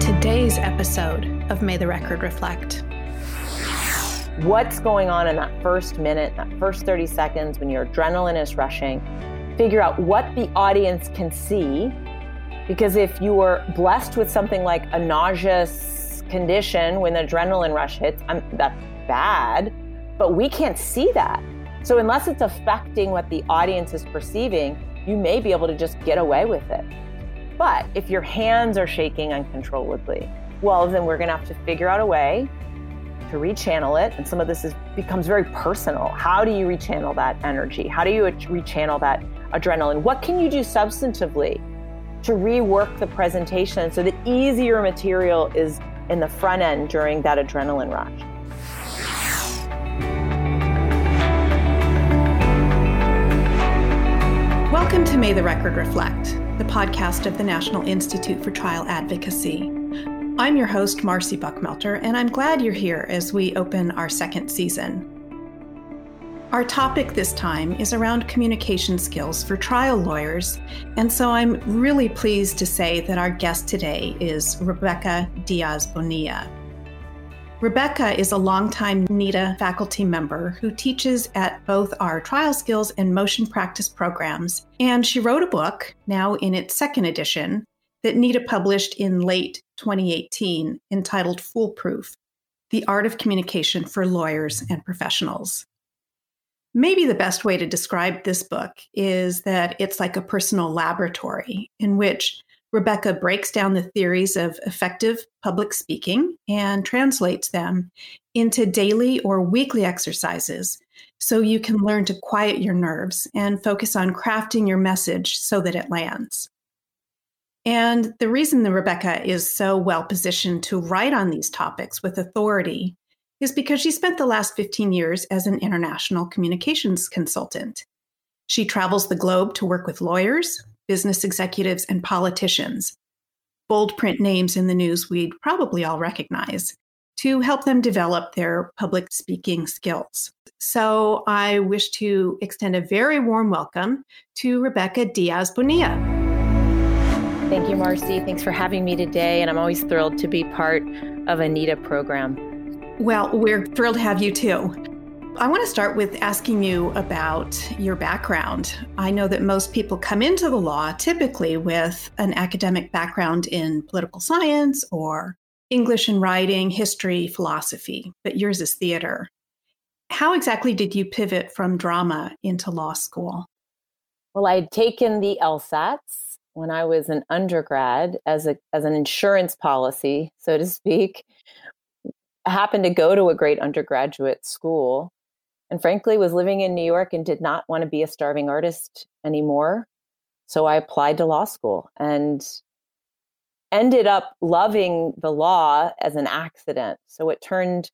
today's episode of May the Record Reflect. What's going on in that first minute, that first 30 seconds when your adrenaline is rushing? Figure out what the audience can see. Because if you were blessed with something like a nauseous condition when the adrenaline rush hits, I'm, that's bad, but we can't see that. So, unless it's affecting what the audience is perceiving, you may be able to just get away with it. But if your hands are shaking uncontrollably, well, then we're going to have to figure out a way to rechannel it. And some of this is becomes very personal. How do you rechannel that energy? How do you rechannel that adrenaline? What can you do substantively to rework the presentation so that easier material is in the front end during that adrenaline rush? Welcome to May the Record Reflect, the podcast of the National Institute for Trial Advocacy. I'm your host, Marcy Buckmelter, and I'm glad you're here as we open our second season. Our topic this time is around communication skills for trial lawyers, and so I'm really pleased to say that our guest today is Rebecca Diaz Bonilla. Rebecca is a longtime NITA faculty member who teaches at both our trial skills and motion practice programs. And she wrote a book, now in its second edition, that NITA published in late 2018 entitled Foolproof The Art of Communication for Lawyers and Professionals. Maybe the best way to describe this book is that it's like a personal laboratory in which Rebecca breaks down the theories of effective public speaking and translates them into daily or weekly exercises so you can learn to quiet your nerves and focus on crafting your message so that it lands. And the reason that Rebecca is so well positioned to write on these topics with authority is because she spent the last 15 years as an international communications consultant. She travels the globe to work with lawyers, business executives, and politicians, bold print names in the news we'd probably all recognize, to help them develop their public speaking skills. So I wish to extend a very warm welcome to Rebecca Diaz Bonilla. Thank you, Marcy. Thanks for having me today. And I'm always thrilled to be part of a NITA program. Well, we're thrilled to have you too. I want to start with asking you about your background. I know that most people come into the law typically with an academic background in political science or English and writing, history, philosophy, but yours is theater. How exactly did you pivot from drama into law school? Well, I had taken the LSATs when I was an undergrad as a as an insurance policy, so to speak. I happened to go to a great undergraduate school and frankly was living in New York and did not want to be a starving artist anymore. So I applied to law school and ended up loving the law as an accident. So it turned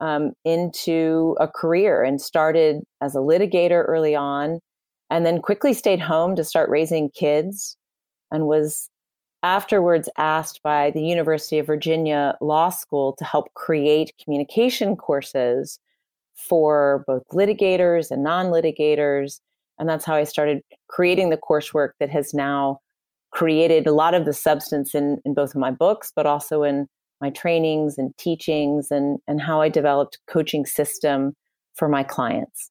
um, into a career and started as a litigator early on and then quickly stayed home to start raising kids and was afterwards asked by the University of Virginia Law School to help create communication courses for both litigators and non litigators. And that's how I started creating the coursework that has now created a lot of the substance in, in both of my books, but also in my trainings and teachings and, and how I developed coaching system for my clients.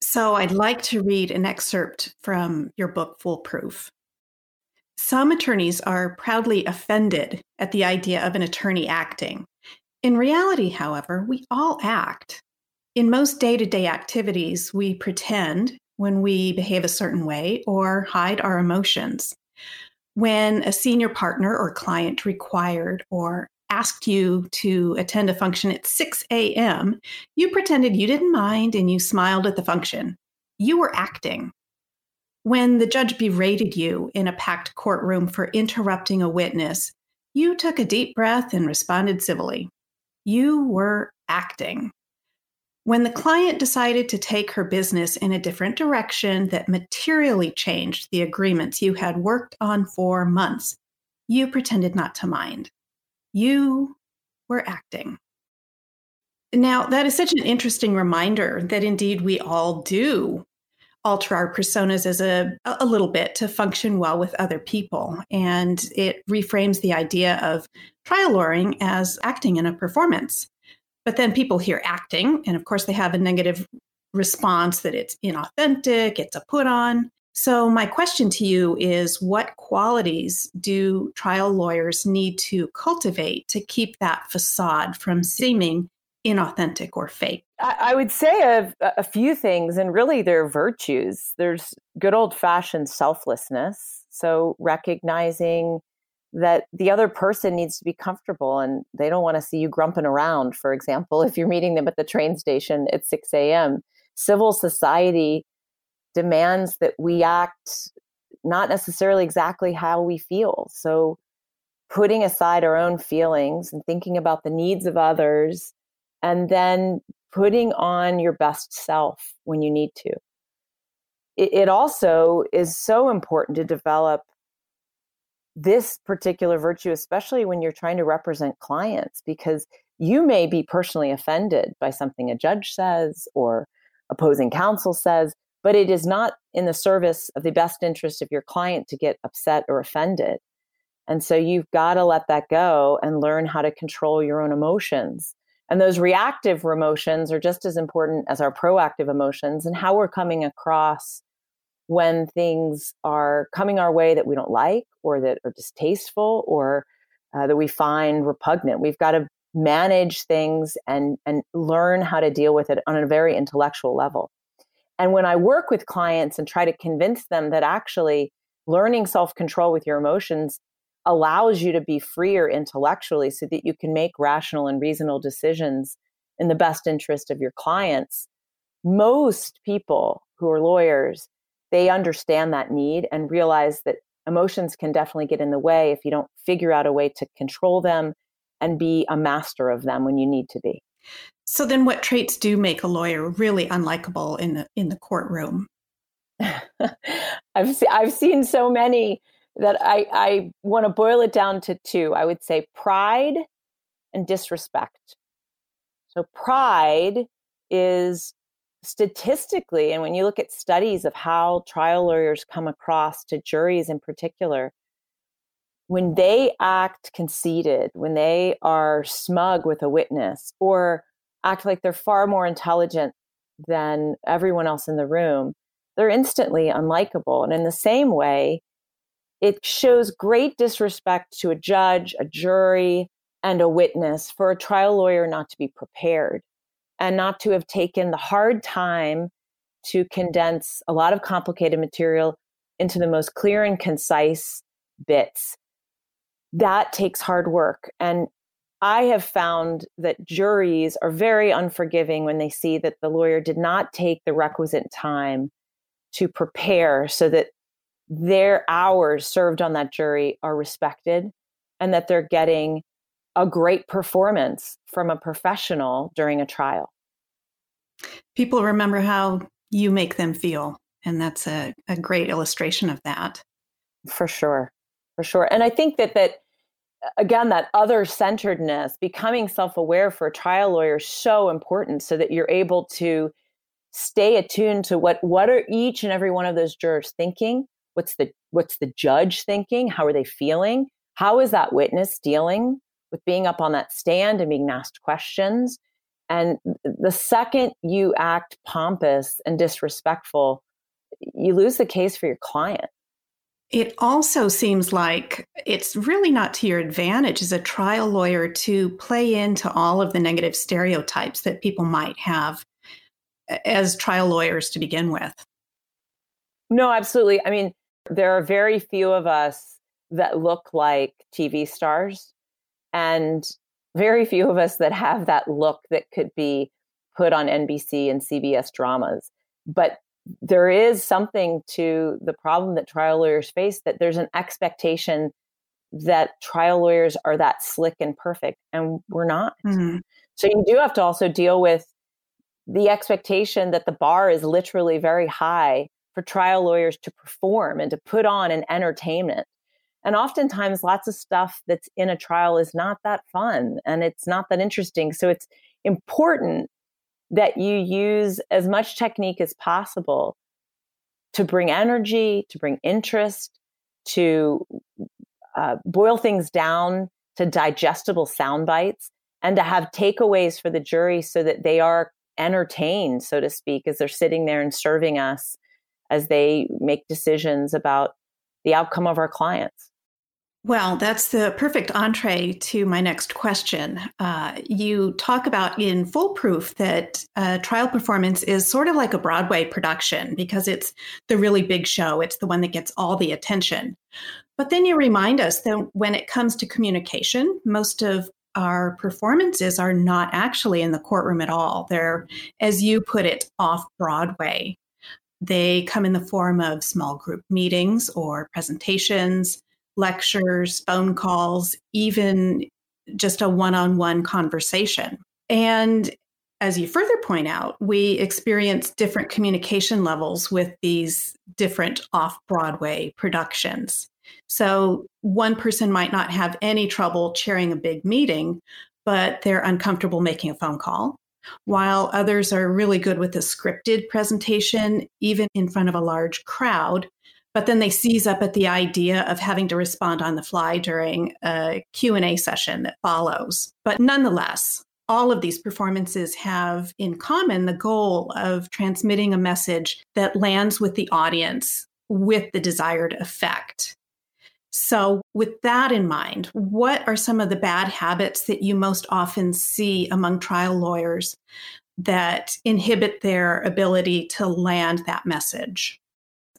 So I'd like to read an excerpt from your book, Foolproof. Some attorneys are proudly offended at the idea of an attorney acting. In reality, however, we all act. In most day to day activities, we pretend when we behave a certain way or hide our emotions. When a senior partner or client required or asked you to attend a function at 6 a.m., you pretended you didn't mind and you smiled at the function. You were acting. When the judge berated you in a packed courtroom for interrupting a witness, you took a deep breath and responded civilly. You were acting. When the client decided to take her business in a different direction that materially changed the agreements you had worked on for months, you pretended not to mind. You were acting. Now, that is such an interesting reminder that indeed we all do alter our personas as a, a little bit to function well with other people. And it reframes the idea of trial lawyering as acting in a performance. But then people hear acting, and of course, they have a negative response that it's inauthentic, it's a put on. So, my question to you is what qualities do trial lawyers need to cultivate to keep that facade from seeming inauthentic or fake? I would say a, a few things, and really they're virtues. There's good old fashioned selflessness. So, recognizing that the other person needs to be comfortable and they don't want to see you grumping around, for example, if you're meeting them at the train station at 6 a.m. Civil society demands that we act not necessarily exactly how we feel. So, putting aside our own feelings and thinking about the needs of others, and then putting on your best self when you need to. It, also is so important to develop this particular virtue, especially when you're trying to represent clients, because you may be personally offended by something a judge says or opposing counsel says, but it is not in the service of the best interest of your client to get upset or offended. And so you've got to let that go and learn how to control your own emotions. And those reactive emotions are just as important as our proactive emotions and how we're coming across when things are coming our way that we don't like or that are distasteful or uh, that we find repugnant. We've got to manage things and, and learn how to deal with it on a very intellectual level. And when I work with clients and try to convince them that actually learning self control with your emotions allows you to be freer intellectually so that you can make rational and reasonable decisions in the best interest of your clients, most people who are lawyers, they understand that need and realize that emotions can definitely get in the way if you don't figure out a way to control them and be a master of them when you need to be. So then what traits do make a lawyer really unlikable in the in the courtroom? I've I've seen so many that I I want to boil it down to two. I would say pride and disrespect. So pride is statistically and when you look at studies of how trial lawyers come across to juries in particular when they act conceited, when they are smug with a witness or act like they're far more intelligent than everyone else in the room, they're instantly unlikable. And in the same way, it shows great disrespect to a judge, a jury, and a witness for a trial lawyer not to be prepared and not to have taken the hard time to condense a lot of complicated material into the most clear and concise bits. That takes hard work. And I have found that juries are very unforgiving when they see that the lawyer did not take the requisite time to prepare so that their hours served on that jury are respected and that they're getting a great performance from a professional during a trial. People remember how you make them feel. And that's a, a great illustration of that. For sure. For sure. And I think that that again that other centeredness becoming self-aware for a trial lawyer is so important so that you're able to stay attuned to what what are each and every one of those jurors thinking what's the what's the judge thinking how are they feeling how is that witness dealing with being up on that stand and being asked questions and the second you act pompous and disrespectful you lose the case for your client it also seems like it's really not to your advantage as a trial lawyer to play into all of the negative stereotypes that people might have as trial lawyers to begin with. No, absolutely. I mean, there are very few of us that look like TV stars, and very few of us that have that look that could be put on NBC and CBS dramas. But there is something to the problem that trial lawyers face that there's an expectation that trial lawyers are that slick and perfect, and we're not. Mm-hmm. So you do have to also deal with the expectation that the bar is literally very high for trial lawyers to perform and to put on an entertainment. And oftentimes, lots of stuff that's in a trial is not that fun and it's not that interesting. So it's important that you use as much technique as possible to bring energy, to bring interest, to uh, boil things down to digestible sound bites, and to have takeaways for the jury so that they are entertained, so to speak, as they're sitting there and serving us as they make decisions about the outcome of our clients. Well, that's the perfect entree to my next question. Uh, you talk about in Foolproof that uh, trial performance is sort of like a Broadway production because it's the really big show, it's the one that gets all the attention. But then you remind us that when it comes to communication, most of our performances are not actually in the courtroom at all. They're, as you put it, off Broadway. They come in the form of small group meetings or presentations lectures, phone calls, even just a one on one conversation. And as you further point out, we experience different communication levels with these different off Broadway productions. So one person might not have any trouble chairing a big meeting, but they're uncomfortable making a phone call, while others are really good with a scripted presentation, even in front of a large crowd, but then they seize up at the idea of having to respond on the fly during a q&a session that follows but nonetheless all of these performances have in common the goal of transmitting a message that lands with the audience with the desired effect so, with that in mind, what are some of the bad habits that you most often see among trial lawyers that inhibit their ability to land that message?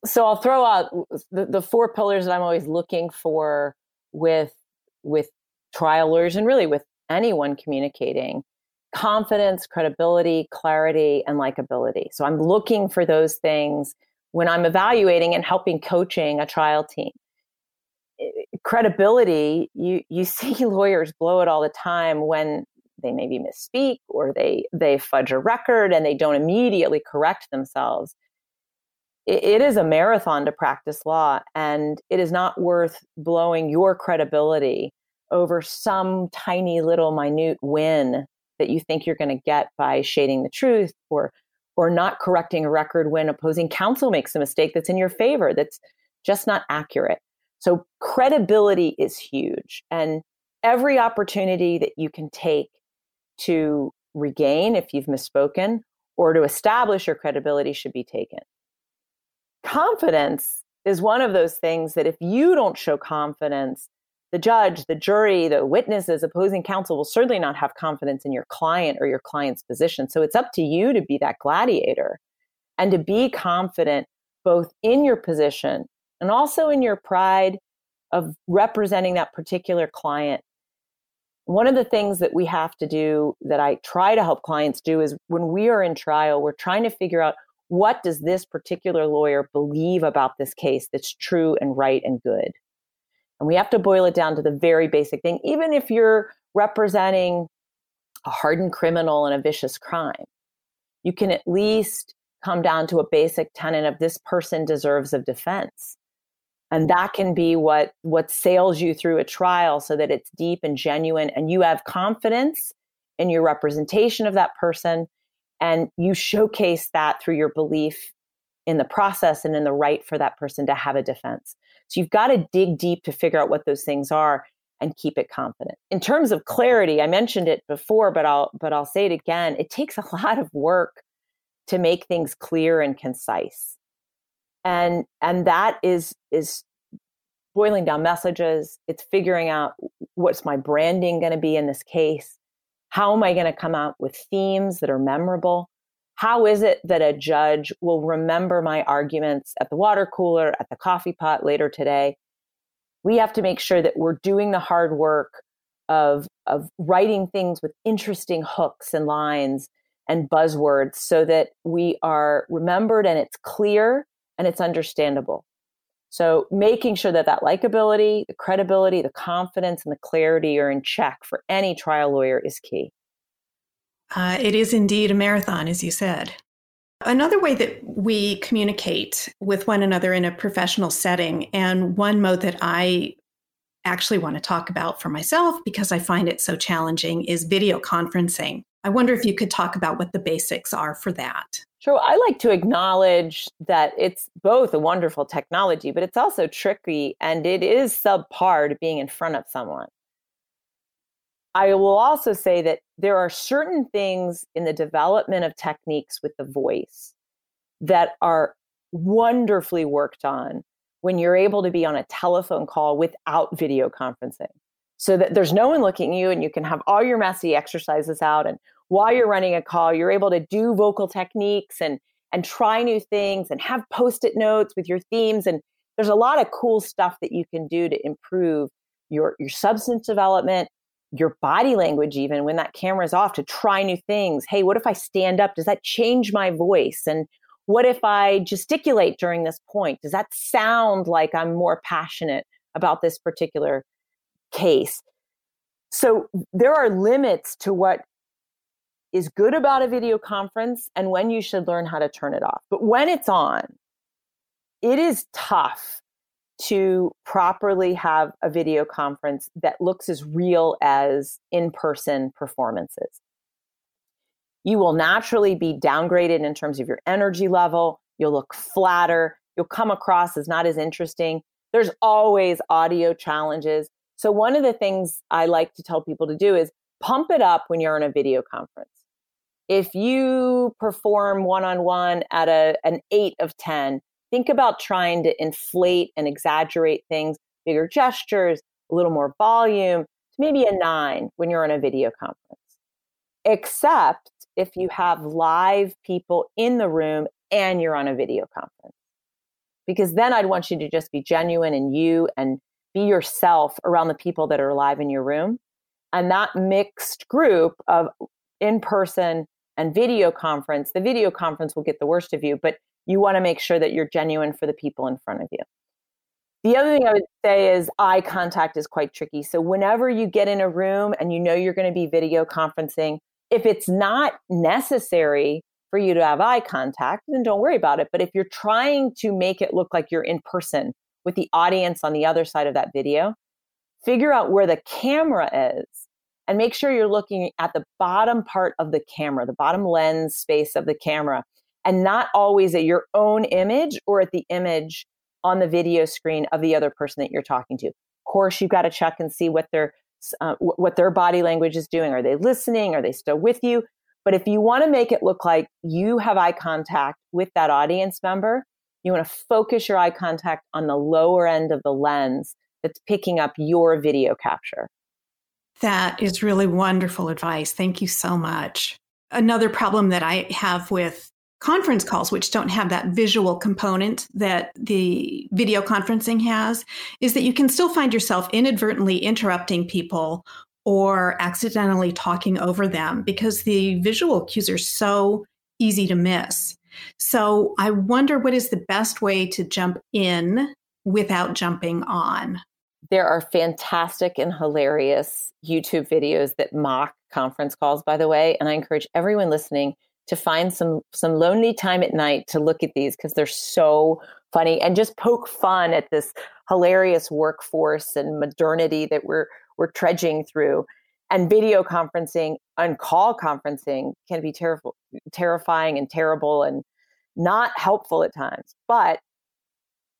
So I'll throw out the, the four pillars that I'm always looking for with with trialers and really with anyone communicating confidence, credibility, clarity, and likability. So I'm looking for those things when I'm evaluating and helping coaching a trial team. Credibility, you you see lawyers blow it all the time when they maybe misspeak or they they fudge a record and they don't immediately correct themselves it is a marathon to practice law and it is not worth blowing your credibility over some tiny little minute win that you think you're going to get by shading the truth or or not correcting a record when opposing counsel makes a mistake that's in your favor that's just not accurate. So credibility is huge and every opportunity that you can take to regain if you've misspoken or to establish your credibility should be taken confidence is one of those things that if you don't show confidence, the judge, the jury, the witnesses, opposing counsel will certainly not have confidence in your client or your client's position. So it's up to you to be that gladiator and to be confident both in your position and also in your pride of representing that particular client. One of the things that we have to do that I try to help clients do is when we are in trial, we're trying to figure out what does this particular lawyer believe about this case that's true and right and good? And we have to boil it down to the very basic thing. Even if you're representing a hardened criminal in a vicious crime, you can at least come down to a basic tenet of this person deserves of defense. And that can be what, what sails you through a trial so that it's deep and genuine and you have confidence in your representation of that person and you showcase that through your belief in the process and in the right for that person to have a defense. So you've got to dig deep to figure out what those things are and keep it confident. In terms of clarity, I mentioned it before, but I'll but I'll say it again. It takes a lot of work to make things clear and concise. And and that is is boiling down messages. It's figuring out what's my branding going to be in this case. How am I going to come out with themes that are memorable? How is it that a judge will remember my arguments at the water cooler, at the coffee pot later today? We have to make sure that we're doing the hard work of, of writing things with interesting hooks and lines and buzzwords so that we are remembered and it's clear and it's understandable. So making sure that that likability, the credibility, the confidence, and the clarity are in check for any trial lawyer is key. Uh, it is indeed a marathon, as you said. Another way that we communicate with one another in a professional setting, and one mode that I actually want to talk about for myself because I find it so challenging, is video conferencing. I wonder if you could talk about what the basics are for that. Sure. I like to acknowledge that it's both a wonderful technology, but it's also tricky and it is subpar to being in front of someone. I will also say that there are certain things in the development of techniques with the voice that are wonderfully worked on when you're able to be on a telephone call without video conferencing so that there's no one looking at you and you can have all your messy exercises out and while you're running a call you're able to do vocal techniques and and try new things and have post-it notes with your themes and there's a lot of cool stuff that you can do to improve your your substance development your body language even when that camera's off to try new things. Hey what if i stand up? Does that change my voice? And what if i gesticulate during this point? Does that sound like i'm more passionate about this particular case? So there are limits to what is good about a video conference and when you should learn how to turn it off. But when it's on, it is tough to properly have a video conference that looks as real as in person performances. You will naturally be downgraded in terms of your energy level. You'll look flatter. You'll come across as not as interesting. There's always audio challenges. So, one of the things I like to tell people to do is pump it up when you're in a video conference if you perform one on one at a, an eight of 10, think about trying to inflate and exaggerate things, bigger gestures, a little more volume, maybe a nine when you're on a video conference. Except if you have live people in the room and you're on a video conference. Because then I'd want you to just be genuine and you and be yourself around the people that are live in your room. And that mixed group of in person and video conference, the video conference will get the worst of you, but you want to make sure that you're genuine for the people in front of you. The other thing I would say is eye contact is quite tricky. So, whenever you get in a room and you know you're going to be video conferencing, if it's not necessary for you to have eye contact, then don't worry about it. But if you're trying to make it look like you're in person with the audience on the other side of that video, figure out where the camera is and make sure you're looking at the bottom part of the camera, the bottom lens space of the camera, and not always at your own image or at the image on the video screen of the other person that you're talking to. Of course, you've got to check and see what their uh, what their body language is doing. Are they listening? Are they still with you? But if you want to make it look like you have eye contact with that audience member, you want to focus your eye contact on the lower end of the lens that's picking up your video capture. That is really wonderful advice. Thank you so much. Another problem that I have with conference calls, which don't have that visual component that the video conferencing has, is that you can still find yourself inadvertently interrupting people or accidentally talking over them because the visual cues are so easy to miss. So I wonder what is the best way to jump in without jumping on. There are fantastic and hilarious YouTube videos that mock conference calls, by the way. And I encourage everyone listening to find some some lonely time at night to look at these because they're so funny and just poke fun at this hilarious workforce and modernity that we're we're trudging through. And video conferencing and call conferencing can be terrible, terrifying and terrible and not helpful at times. But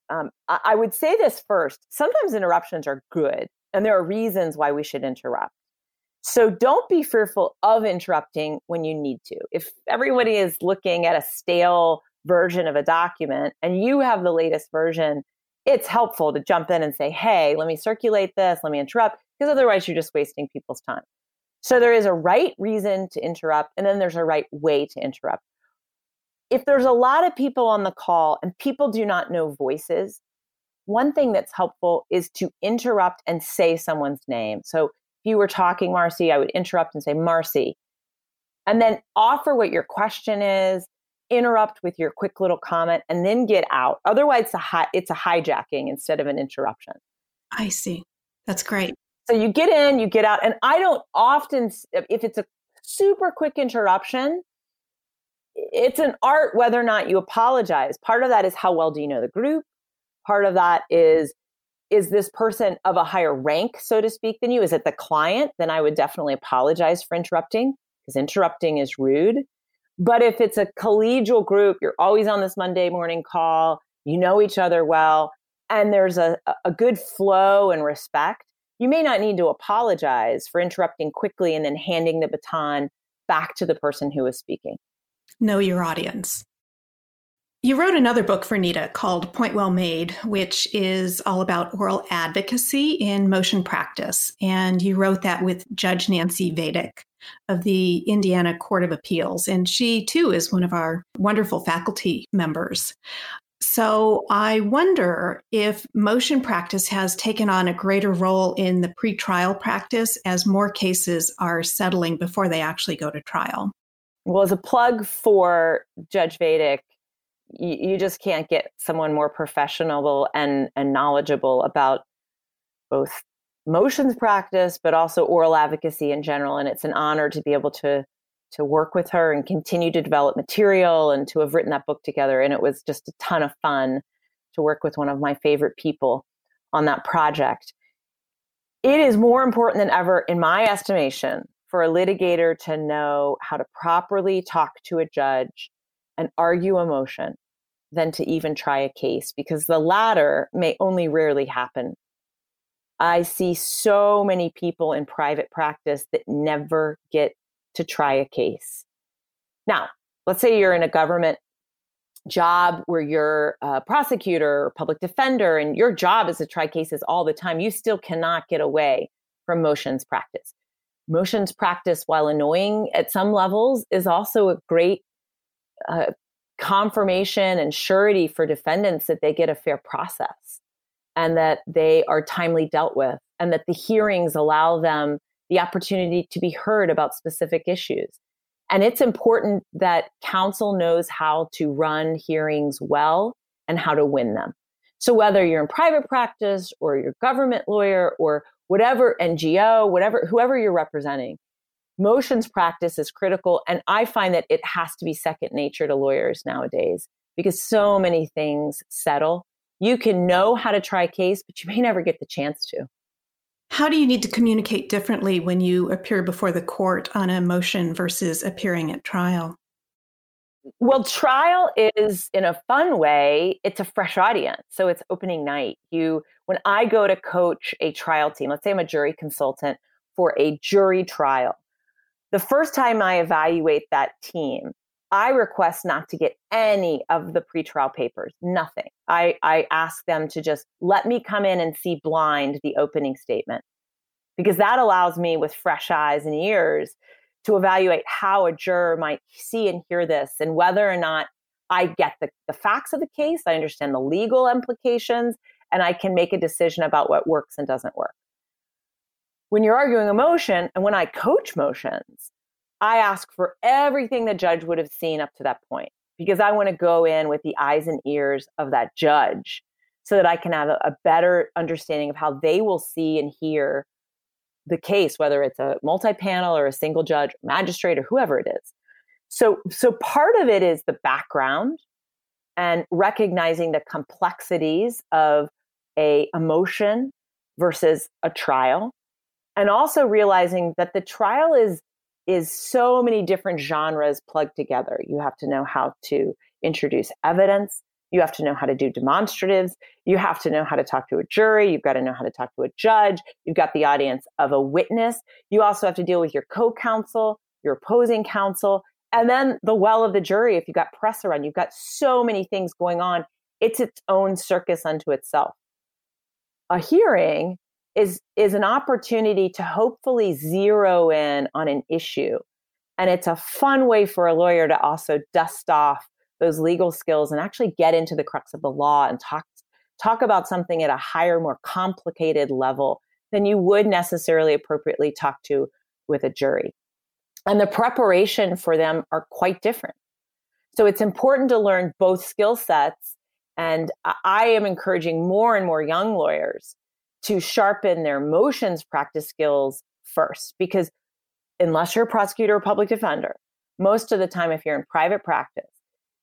um, I, I would say this first sometimes interruptions are good, and there are reasons why we should interrupt. So don't be fearful of interrupting when you need to. If everybody is looking at a stale version of a document and you have the latest version, it's helpful to jump in and say, hey, let me circulate this, let me interrupt, because otherwise you're just wasting people's time. So there is a right reason to interrupt, and then there's a right way to interrupt if there's a lot of people on the call and people do not know voices, one thing that's helpful is to interrupt and say someone's name. So if you were talking, Marcy, I would interrupt and say, Marcy, and then offer what your question is, interrupt with your quick little comment, and then get out. Otherwise, it's a, hi- it's a hijacking instead of an interruption. I see. That's great. So you get in, you get out. And I don't often, if it's a super quick interruption, it's an art whether or not you apologize. Part of that is how well do you know the group? Part of that is is this person of a higher rank, so to speak, than you? Is it the client? Then I would definitely apologize for interrupting because interrupting is rude. But if it's a collegial group, you're always on this Monday morning call, you know each other well, and there's a, a good flow and respect, you may not need to apologize for interrupting quickly and then handing the baton back to the person who is speaking. Know your audience. You wrote another book for NITA called Point Well Made, which is all about oral advocacy in motion practice. And you wrote that with Judge Nancy Vaidik of the Indiana Court of Appeals. And she, too, is one of our wonderful faculty members. So I wonder if motion practice has taken on a greater role in the pretrial practice as more cases are settling before they actually go to trial. Well, as a plug for Judge Vaidik, you, you just can't get someone more professional and, and knowledgeable about both motions practice, but also oral advocacy in general. And it's an honor to be able to to work with her and continue to develop material and to have written that book together. And it was just a ton of fun to work with one of my favorite people on that project. It is more important than ever, in my estimation, for a litigator to know how to properly talk to a judge and argue a motion than to even try a case because the latter may only rarely happen. I see so many people in private practice that never get to try a case. Now, let's say you're in a government job where you're a prosecutor or public defender and your job is to try cases all the time. You still cannot get away from motions practice. Motions practice, while annoying at some levels, is also a great uh, confirmation and surety for defendants that they get a fair process and that they are timely dealt with and that the hearings allow them the opportunity to be heard about specific issues. And it's important that counsel knows how to run hearings well and how to win them. So whether you're in private practice or you're government lawyer or whatever NGO, whatever whoever you're representing, motions practice is critical. And I find that it has to be second nature to lawyers nowadays because so many things settle. You can know how to try a case, but you may never get the chance to. How do you need to communicate differently when you appear before the court on a motion versus appearing at trial? Well, trial is in a fun way, it's a fresh audience. So it's opening night. You when I go to coach a trial team, let's say I'm a jury consultant for a jury trial, the first time I evaluate that team, I request not to get any of the pretrial papers, nothing. I, I ask them to just let me come in and see blind the opening statement because that allows me with fresh eyes and ears to evaluate how a juror might see and hear this and whether or not I get the, the facts of the case, I understand the legal implications, and I can make a decision about what works and doesn't work. When you're arguing a motion and when I coach motions, I ask for everything the judge would have seen up to that point because I want to go in with the eyes and ears of that judge so that I can have a, a better understanding of how they will see and hear the case, whether it's a multi panel or a single judge, magistrate, or whoever it is. So, so part of it is the background and recognizing the complexities of a emotion versus a trial and also realizing that the trial is is so many different genres plugged together. You have to know how to introduce evidence. You have to know how to do demonstratives. You have to know how to talk to a jury. You've got to know how to talk to a judge. You've got the audience of a witness. You also have to deal with your co counsel, your opposing counsel, and then the well of the jury. If you've got press around, you've got so many things going on. It's its own circus unto itself. A hearing is is an opportunity to hopefully zero in on an issue and it's a fun way for a lawyer to also dust off those legal skills and actually get into the crux of the law and talk talk about something at a higher more complicated level than you would necessarily appropriately talk to with a jury and the preparation for them are quite different so it's important to learn both skill sets and i am encouraging more and more young lawyers to sharpen their motions practice skills first. Because unless you're a prosecutor or public defender, most of the time, if you're in private practice,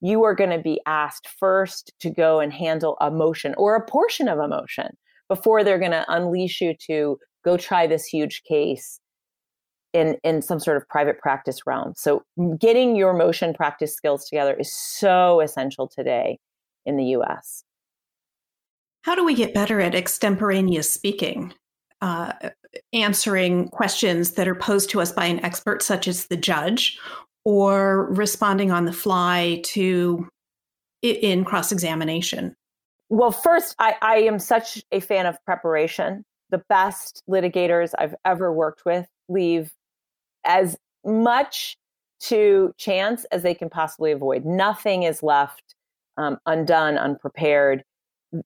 you are going to be asked first to go and handle a motion or a portion of a motion before they're going to unleash you to go try this huge case in in some sort of private practice realm. So getting your motion practice skills together is so essential today in the US. How do we get better at extemporaneous speaking? Uh, answering questions that are posed to us by an expert such as the judge or responding on the fly to in cross examination? Well, first, I, I am such a fan of preparation. The best litigators I've ever worked with leave as much to chance as they can possibly avoid. Nothing is left um, undone, unprepared.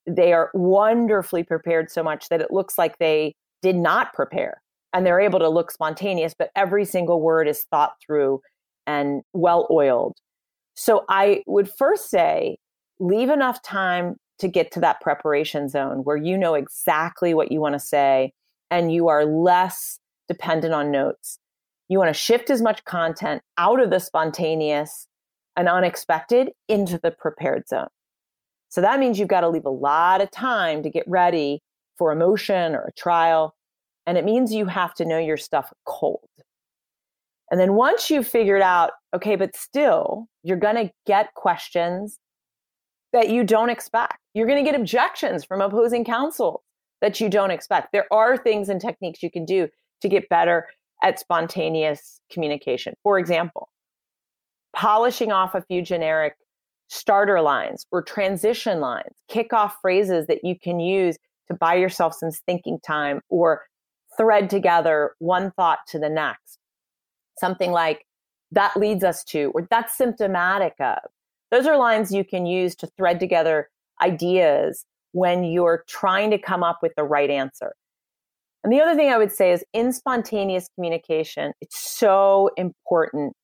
They are wonderfully prepared so much that it looks like they did not prepare and they're able to look spontaneous, but every single word is thought through and well oiled. So I would first say leave enough time to get to that preparation zone where you know exactly what you want to say and you are less dependent on notes. You want to shift as much content out of the spontaneous and unexpected into the prepared zone. So that means you've got to leave a lot of time to get ready for a motion or a trial. And it means you have to know your stuff cold. And then once you've figured out, okay, but still, you're going to get questions that you don't expect. You're going to get objections from opposing counsel that you don't expect. There are things and techniques you can do to get better at spontaneous communication. For example, polishing off a few generic starter lines or transition lines, kick off phrases that you can use to buy yourself some thinking time or thread together one thought to the next something like that leads us to, or that's symptomatic of. Those are lines you can use to thread together ideas when you're trying to come up with the right answer. And the other thing I would say is in spontaneous communication, it's so important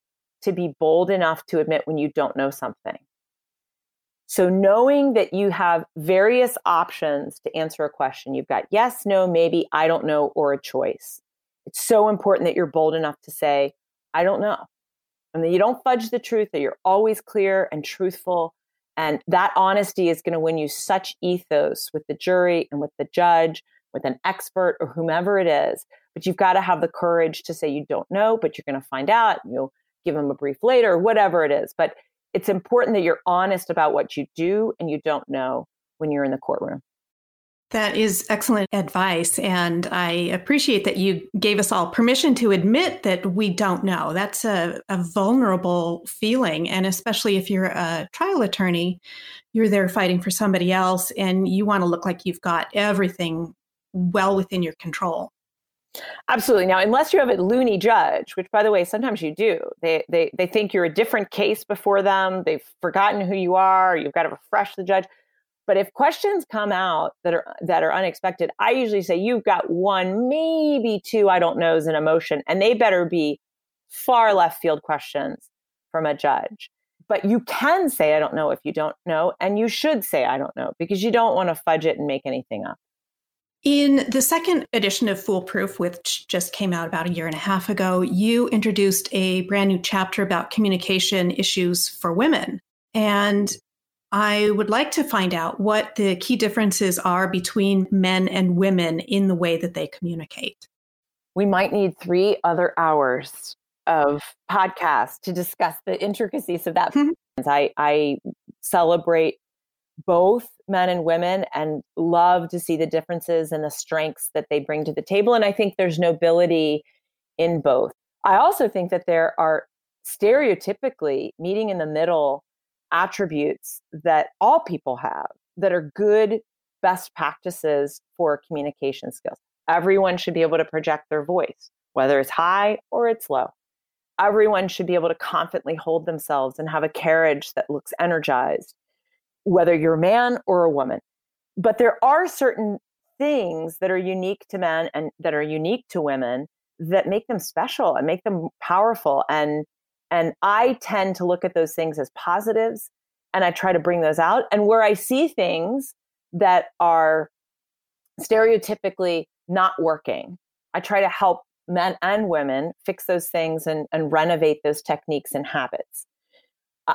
to be bold enough to admit when you don't know something. So, knowing that you have various options to answer a question, you've got yes, no, maybe, I don't know, or a choice. It's so important that you're bold enough to say, I don't know. And that you don't fudge the truth, that you're always clear and truthful. And that honesty is going to win you such ethos with the jury and with the judge, with an expert or whomever it is. But you've got to have the courage to say you don't know, but you're going to find out. And you'll give them a brief later, whatever it is. But it's important that you're honest about what you do and you don't know when you're in the courtroom. That is excellent advice. And I appreciate that you gave us all permission to admit that we don't know. That's a, a, vulnerable feeling. And especially if you're a trial attorney, you're there fighting for somebody else and you want to look like you've got everything well within your control. Absolutely. Now, unless you have a loony judge, which by the way, sometimes you do, they, they, they think you're a different case before them. They've forgotten who you are. You've got to refresh the judge but if questions come out that are that are unexpected, I usually say you've got one, maybe two I don't know, is an emotion, and they better be far left field questions from a judge. But you can say I don't know if you don't know, and you should say I don't know because you don't want to fudge it and make anything up. In the second edition of Foolproof, which just came out about a year and a half ago, you introduced a brand new chapter about communication issues for women. And I would like to find out what the key differences are between men and women in the way that they communicate. We might need three other hours of podcast to discuss the intricacies of that. Mm-hmm. I, I celebrate both men and women and love to see the differences and the strengths that they bring to the table. And I think there's nobility in both. I also think that there are stereotypically meeting in the middle attributes that all people have that are good best practices for communication skills. Everyone should be able to project their voice, whether it's high or it's low. Everyone should be able to confidently hold themselves and have a carriage that looks energized, whether you're a man or a woman. But there are certain things that are unique to men and that are unique to women that make them special and make them powerful and and I tend to look at those things as positives and I try to bring those out. And where I see things that are stereotypically not working, I try to help men and women fix those things and, and renovate those techniques and habits.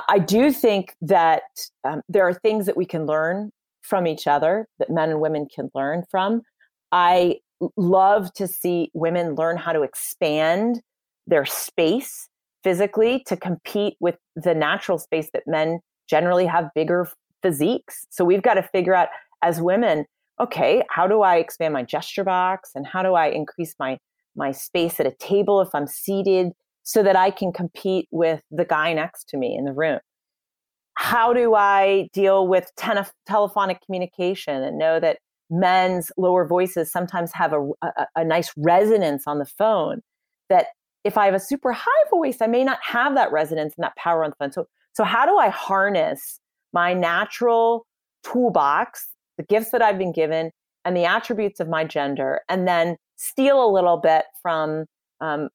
I do think that um, there are things that we can learn from each other, that men and women can learn from. I love to see women learn how to expand their space physically to compete with the natural space that men generally have bigger physiques. So we've got to figure out as women, okay, how do I expand my gesture box and how do I increase my my space at a table if I'm seated so that I can compete with the guy next to me in the room? How do I deal with ten- telephonic communication and know that men's lower voices sometimes have a, a, a nice resonance on the phone that if I have a super high voice, I may not have that resonance and that power on the phone. So, so how do I harness my natural toolbox, the gifts that I've been given, and the attributes of my gender, and then steal a little bit from um,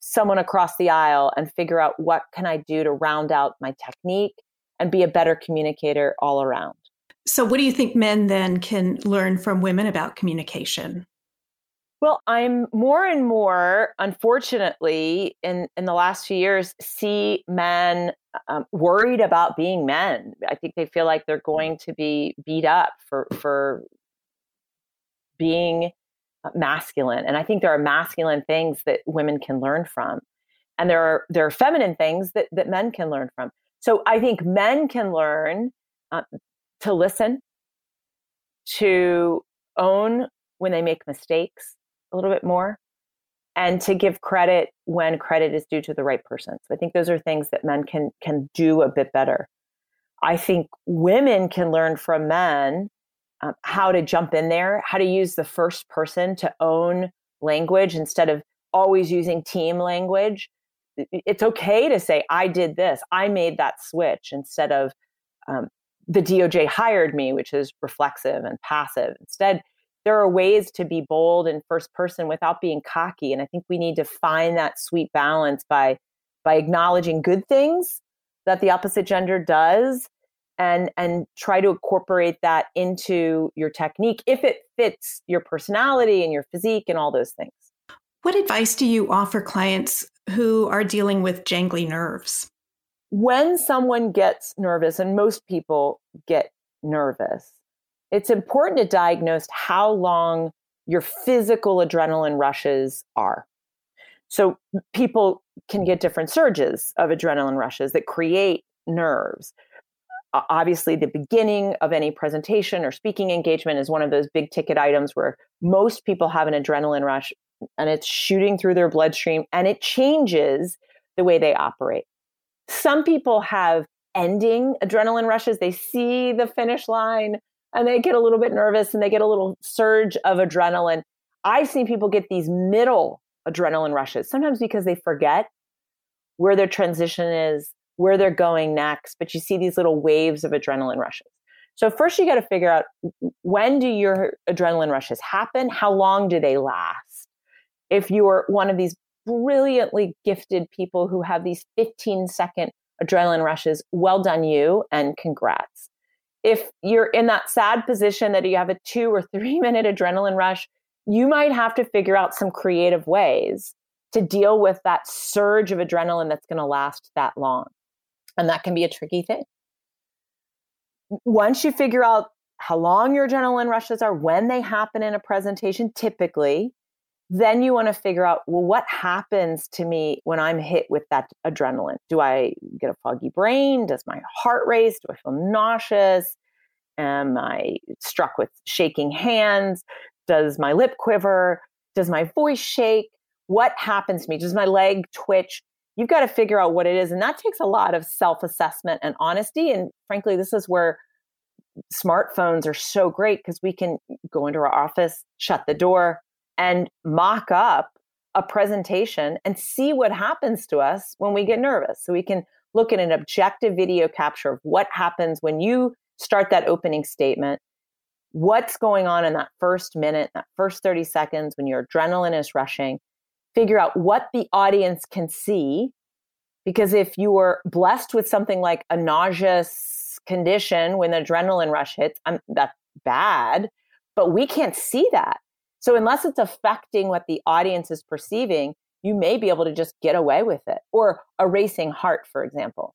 someone across the aisle and figure out what can I do to round out my technique and be a better communicator all around. So, what do you think men then can learn from women about communication? Well, I'm more and more, unfortunately, in, in the last few years, see men um, worried about being men. I think they feel like they're going to be beat up for for being masculine, and I think there are masculine things that women can learn from, and there are there are feminine things that that men can learn from. So I think men can learn uh, to listen, to own when they make mistakes a little bit more and to give credit when credit is due to the right person. So I think those are things that men can can do a bit better. I think women can learn from men um, how to jump in there, how to use the first person to own language instead of always using team language. It's okay to say, I did this, I made that switch instead of um, the DOJ hired me, which is reflexive and passive. Instead, there are ways to be bold and first person without being cocky and i think we need to find that sweet balance by by acknowledging good things that the opposite gender does and and try to incorporate that into your technique if it fits your personality and your physique and all those things. What advice do you offer clients who are dealing with jangly nerves? When someone gets nervous and most people get nervous it's important to diagnose how long your physical adrenaline rushes are. So people can get different surges of adrenaline rushes that create nerves. Obviously, the beginning of any presentation or speaking engagement is one of those big ticket items where most people have an adrenaline rush and it's shooting through their bloodstream and it changes the way they operate. Some people have ending adrenaline rushes. They see the finish line, and they get a little bit nervous and they get a little surge of adrenaline. I've seen people get these middle adrenaline rushes, sometimes because they forget where their transition is, where they're going next, but you see these little waves of adrenaline rushes. So first you got to figure out when do your adrenaline rushes happen? How long do they last? If you're one of these brilliantly gifted people who have these 15 second adrenaline rushes, well done you and congrats if you're in that sad position that you have a two or three minute adrenaline rush, you might have to figure out some creative ways to deal with that surge of adrenaline that's going to last that long. And that can be a tricky thing. Once you figure out how long your adrenaline rushes are, when they happen in a presentation, typically, then you want to figure out well, what happens to me when I'm hit with that adrenaline? Do I get a foggy brain? Does my heart race? Do I feel nauseous? Am I struck with shaking hands? Does my lip quiver? Does my voice shake? What happens to me? Does my leg twitch? You've got to figure out what it is. And that takes a lot of self assessment and honesty. And frankly, this is where smartphones are so great because we can go into our office, shut the door, and mock up a presentation and see what happens to us when we get nervous. So we can look at an objective video capture of what happens when you start that opening statement. What's going on in that first minute, that first 30 seconds when your adrenaline is rushing? Figure out what the audience can see. Because if you were blessed with something like a nauseous condition when the adrenaline rush hits, I'm, that's bad, but we can't see that. So unless it's affecting what the audience is perceiving, you may be able to just get away with it or a racing heart, for example.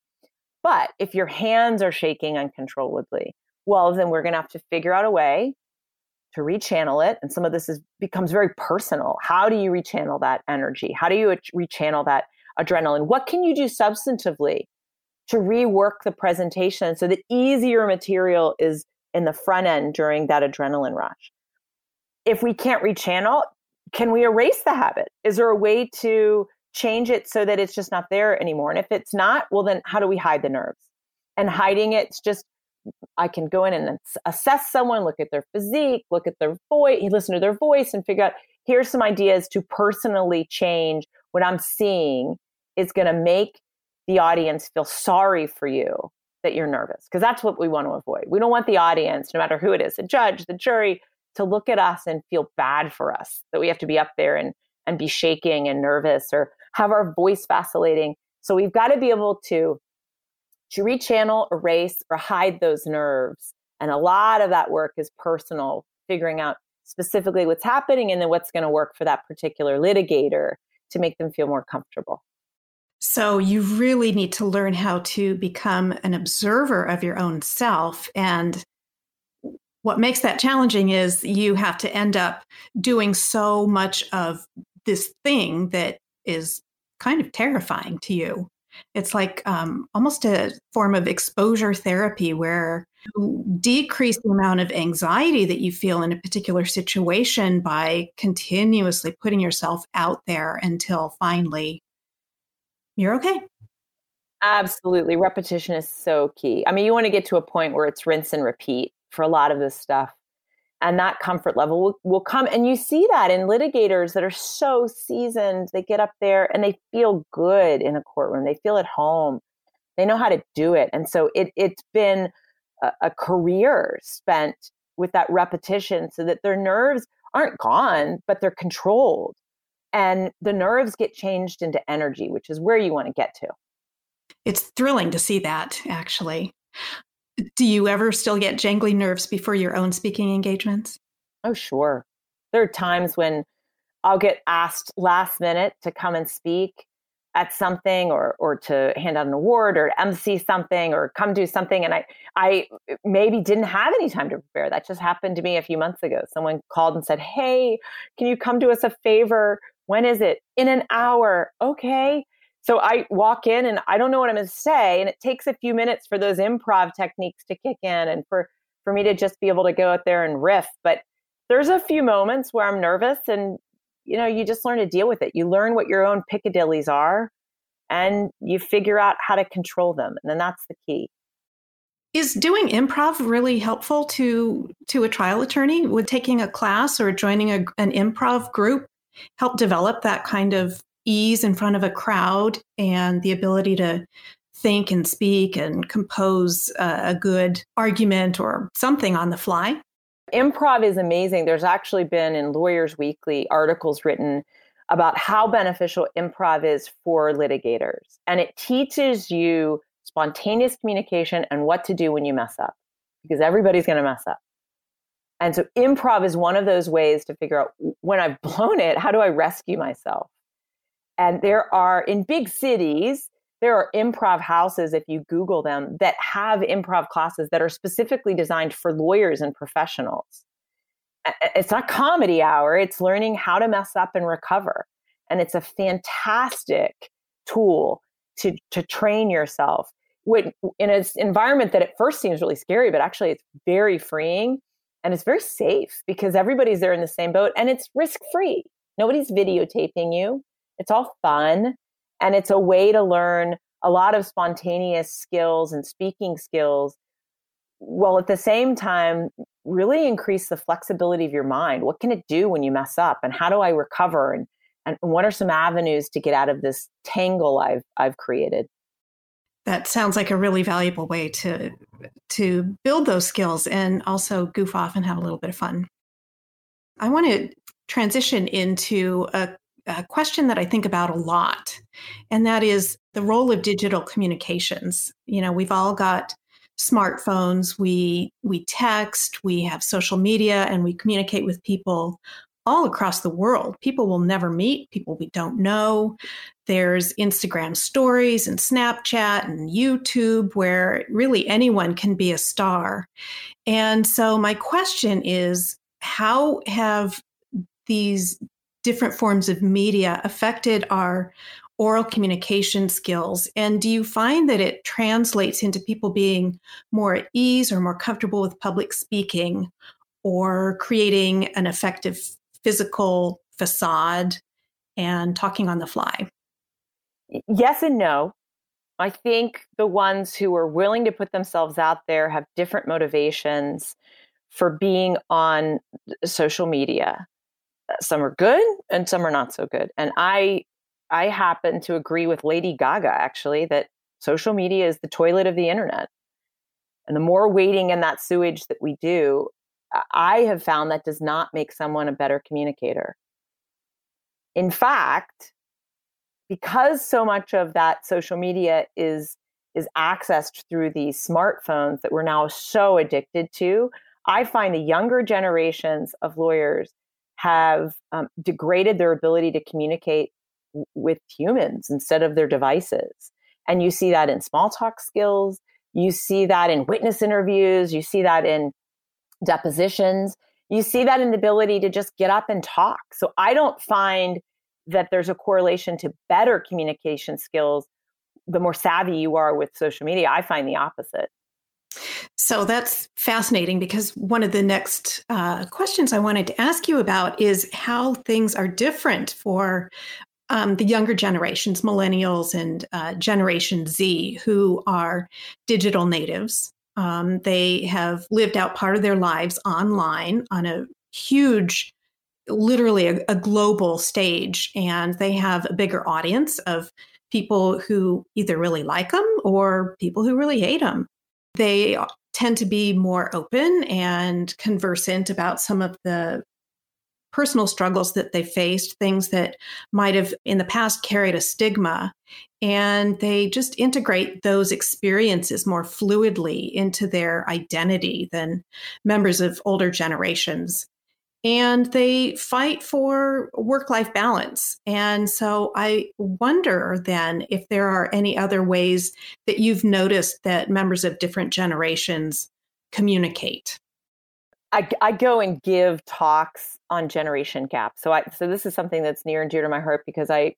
But if your hands are shaking uncontrollably, well, then we're going to have to figure out a way to rechannel it. And some of this is becomes very personal. How do you rechannel that energy? How do you rechannel that adrenaline? What can you do substantively to rework the presentation so that easier material is in the front end during that adrenaline rush? If we can't rechannel, can we erase the habit? Is there a way to change it so that it's just not there anymore? And if it's not, well, then how do we hide the nerves? And hiding it's just I can go in and assess someone, look at their physique, look at their voice, listen to their voice, and figure out here's some ideas to personally change what I'm seeing is going to make the audience feel sorry for you that you're nervous because that's what we want to avoid. We don't want the audience, no matter who it is, the judge, the jury, to look at us and feel bad for us that we have to be up there and and be shaking and nervous or have our voice vacillating. So we've got to be able to to rechannel, erase, or hide those nerves. And a lot of that work is personal, figuring out specifically what's happening and then what's going to work for that particular litigator to make them feel more comfortable. So, you really need to learn how to become an observer of your own self. And what makes that challenging is you have to end up doing so much of this thing that is kind of terrifying to you. It's like um, almost a form of exposure therapy where you decrease the amount of anxiety that you feel in a particular situation by continuously putting yourself out there until finally you're okay. Absolutely. Repetition is so key. I mean, you want to get to a point where it's rinse and repeat for a lot of this stuff. And that comfort level will, will come. And you see that in litigators that are so seasoned. They get up there and they feel good in a courtroom. They feel at home. They know how to do it. And so it, it's been a, a career spent with that repetition so that their nerves aren't gone but they're controlled. And the nerves get changed into energy which is where you want to get to. It's thrilling to see that actually do you ever still get jangly nerves before your own speaking engagements? Oh, sure. There are times when I'll get asked last minute to come and speak at something or or to hand out an award or MC something or come do something and I I uh, maybe didn't have any time to prepare. That just happened to me a few months ago. Someone called and said, "Hey, can you come do us a favor? When is it? In an hour." Okay. So I walk in and I don't know what I'm going to say. And it takes a few minutes for those improv techniques to kick in and for, for me to just be able to go out there and riff. But there's a few moments where I'm nervous and, you know, you just learn to deal with it. You learn what your own piccadillys are and you figure out how to control them. And then that's the key. Is doing improv really helpful to to a trial attorney? Would taking a class or joining a, an improv group help develop that kind of ease in front of a crowd and the ability to think and speak and compose a, good argument or something on the fly? Improv is amazing. There's actually been in Lawyers Weekly articles written about how beneficial improv is for litigators. And it teaches you spontaneous communication and what to do when you mess up, because everybody's going to mess up. And so improv is one of those ways to figure out when I've blown it, how do I rescue myself? And there are in big cities, there are improv houses, if you Google them, that have improv classes that are specifically designed for lawyers and professionals. It's not comedy hour, it's learning how to mess up and recover. And it's a fantastic tool to, to train yourself in an environment that at first seems really scary, but actually it's very freeing and it's very safe because everybody's there in the same boat and it's risk free. Nobody's videotaping you. It's all fun and it's a way to learn a lot of spontaneous skills and speaking skills while at the same time really increase the flexibility of your mind. What can it do when you mess up and how do I recover and and what are some avenues to get out of this tangle I've I've created? That sounds like a really valuable way to to build those skills and also goof off and have a little bit of fun. I want to transition into a a question that I think about a lot, and that is the role of digital communications. You know, we've all got smartphones, we we text, we have social media, and we communicate with people all across the world. People will never meet, people we don't know. There's Instagram stories and Snapchat and YouTube where really anyone can be a star. And so my question is how have these different forms of media affected our oral communication skills? And do you find that it translates into people being more at ease or more comfortable with public speaking or creating an effective physical facade and talking on the fly? Yes and no. I think the ones who are willing to put themselves out there have different motivations for being on social media. Some are good and some are not so good. And I I happen to agree with Lady Gaga actually that social media is the toilet of the internet. And the more wading in that sewage that we do, I have found that does not make someone a better communicator. In fact, because so much of that social media is is accessed through these smartphones that we're now so addicted to, I find the younger generations of lawyers have um, degraded their ability to communicate with humans instead of their devices. And you see that in small talk skills, you see that in witness interviews, you see that in depositions, you see that in the ability to just get up and talk. So I don't find that there's a correlation to better communication skills the more savvy you are with social media. I find the opposite. So that's fascinating because one of the next uh, questions I wanted to ask you about is how things are different for um, the younger generations, millennials and uh, Generation Z, who are digital natives. Um, they have lived out part of their lives online on a huge literally a, a global stage and they have a bigger audience of people who either really like them or people who really hate them. They tend to be more open and conversant about some of the personal struggles that they faced, things that might have in the past carried a stigma. And they just integrate those experiences more fluidly into their identity than members of older generations and they fight for work life balance. And so I wonder then if there are any other ways that you've noticed that members of different generations communicate. I, I go and give talks on generation gap. So I so this is something that's near and dear to my heart because I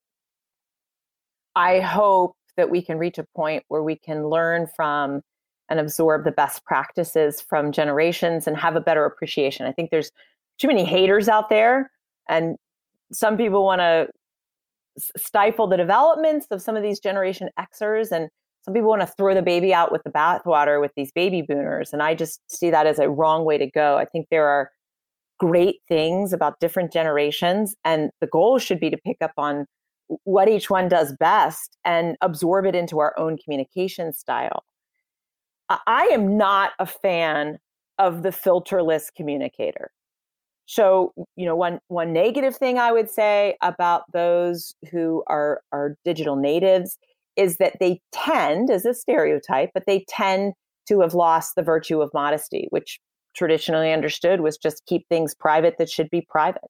I hope that we can reach a point where we can learn from and absorb the best practices from generations and have a better appreciation. I think there's too many haters out there and some people want to stifle the developments of some of these generation xers and some people want to throw the baby out with the bathwater with these baby boomers and i just see that as a wrong way to go. I think there are great things about different generations and the goal should be to pick up on what each one does best and absorb it into our own communication style. I am not a fan of the filterless communicator so, you know, one one negative thing I would say about those who are are digital natives is that they tend, as a stereotype, but they tend to have lost the virtue of modesty, which traditionally understood was just keep things private that should be private.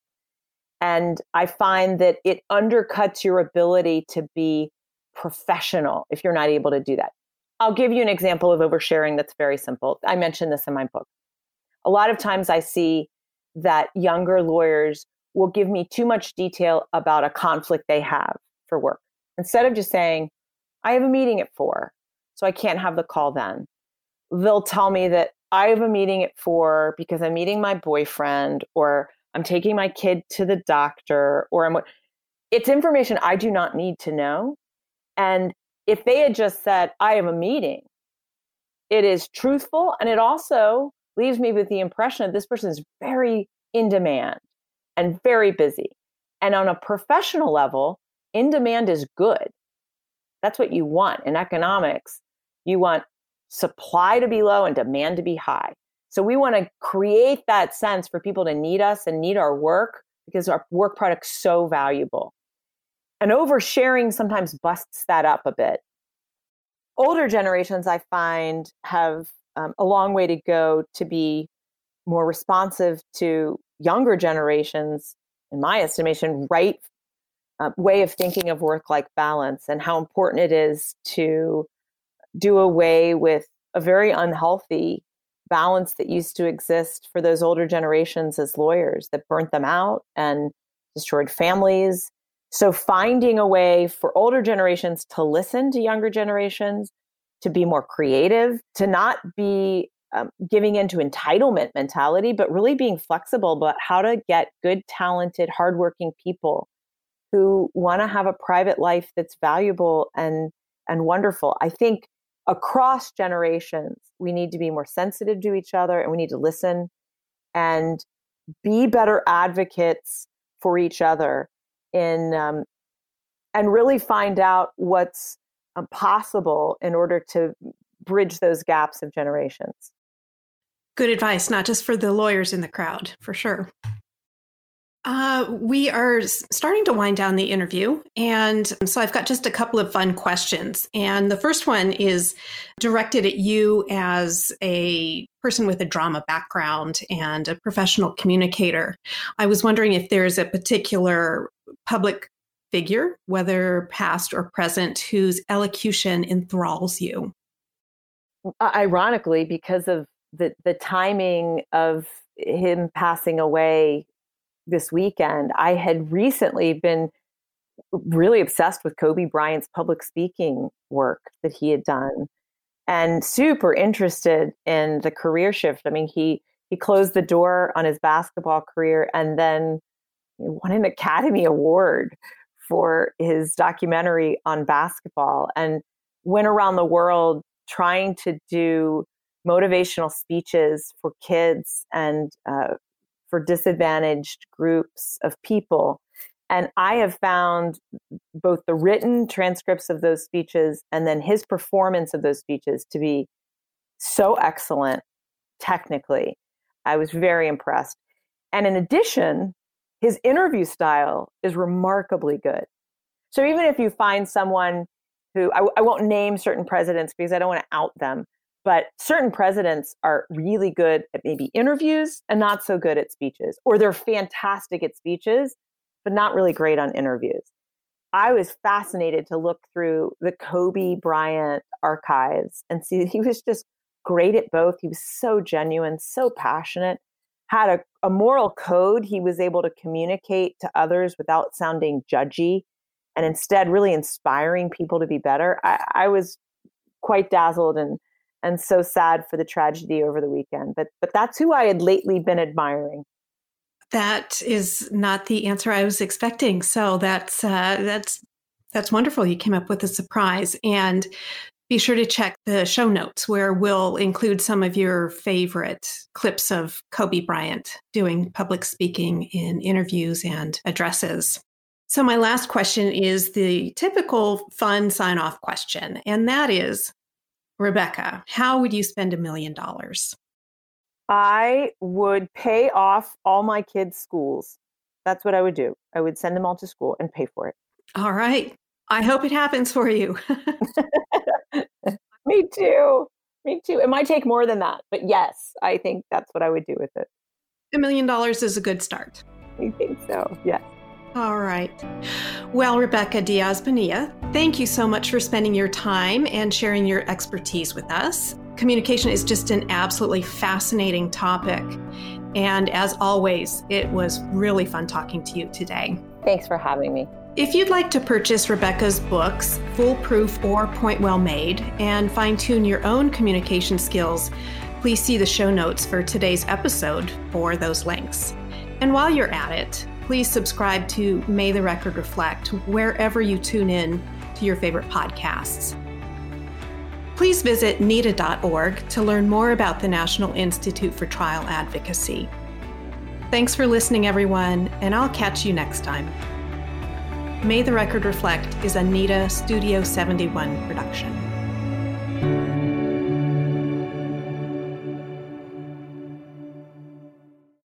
And I find that it undercuts your ability to be professional if you're not able to do that. I'll give you an example of oversharing that's very simple. I mentioned this in my book. A lot of times I see that younger lawyers will give me too much detail about a conflict they have for work. Instead of just saying, I have a meeting at four, so I can't have the call then, they'll tell me that I have a meeting at four because I'm meeting my boyfriend or I'm taking my kid to the doctor or I'm. It's information I do not need to know. And if they had just said, I have a meeting, it is truthful and it also leaves me with the impression that this person is very in demand and very busy. And on a professional level, in demand is good. That's what you want in economics. You want supply to be low and demand to be high. So we want to create that sense for people to need us and need our work because our work product's so valuable. And oversharing sometimes busts that up a bit. Older generations, I find, have um, a long way to go to be more responsive to younger generations, in my estimation, right uh, way of thinking of work life balance and how important it is to do away with a very unhealthy balance that used to exist for those older generations as lawyers that burnt them out and destroyed families. So, finding a way for older generations to listen to younger generations, to be more creative, to not be um, giving into entitlement mentality, but really being flexible about how to get good, talented, hardworking people who want to have a private life that's valuable and and wonderful. I think across generations, we need to be more sensitive to each other and we need to listen and be better advocates for each other in um, and really find out what's possible in order to bridge those gaps of generations. Good advice, not just for the lawyers in the crowd, for sure. Uh, we are starting to wind down the interview. And so I've got just a couple of fun questions. And the first one is directed at you as a person with a drama background and a professional communicator. I was wondering if there's a particular public figure, whether past or present, whose elocution enthralls you. Ironically, because of the, the timing of him passing away this weekend, I had recently been really obsessed with Kobe Bryant's public speaking work that he had done and super interested in the career shift. I mean, he he closed the door on his basketball career and then won an Academy Award for his documentary on basketball and went around the world trying to do motivational speeches for kids and uh, for disadvantaged groups of people. And I have found both the written transcripts of those speeches and then his performance of those speeches to be so excellent technically. I was very impressed. And in addition, his interview style is remarkably good. So even if you find someone who I, I won't name certain presidents because I don't want to out them, but certain presidents are really good at maybe interviews and not so good at speeches, or they're fantastic at speeches, but not really great on interviews. I was fascinated to look through the Kobe Bryant archives and see he was just great at both. He was so genuine, so passionate, had a, a moral code he was able to communicate to others without sounding judgy and instead really inspiring people to be better. I, I was quite dazzled and and so sad for the tragedy over the weekend. But but that's who I had lately been admiring. That is not the answer I was expecting. So that's uh, that's that's wonderful. You came up with a surprise, and be sure to check the show notes where we'll include some of your favorite clips of Kobe Bryant doing public speaking in interviews and addresses. So, my last question is the typical fun sign off question, and that is Rebecca, how would you spend a million dollars? I would pay off all my kids' schools. That's what I would do. I would send them all to school and pay for it. All right. I hope it happens for you. Me too. Me too. It might take more than that, but yes, I think that's what I would do with it. A million dollars is a good start. I think so. Yes. All right. Well, Rebecca Diaz Bonilla, thank you so much for spending your time and sharing your expertise with us. Communication is just an absolutely fascinating topic. And as always, it was really fun talking to you today. Thanks for having me. If you'd like to purchase Rebecca's books, Foolproof or Point Well Made, and fine tune your own communication skills, please see the show notes for today's episode for those links. And while you're at it, please subscribe to May the Record Reflect wherever you tune in to your favorite podcasts. Please visit NITA.org to learn more about the National Institute for Trial Advocacy. Thanks for listening, everyone, and I'll catch you next time. May the Record Reflect is a Studio 71 production.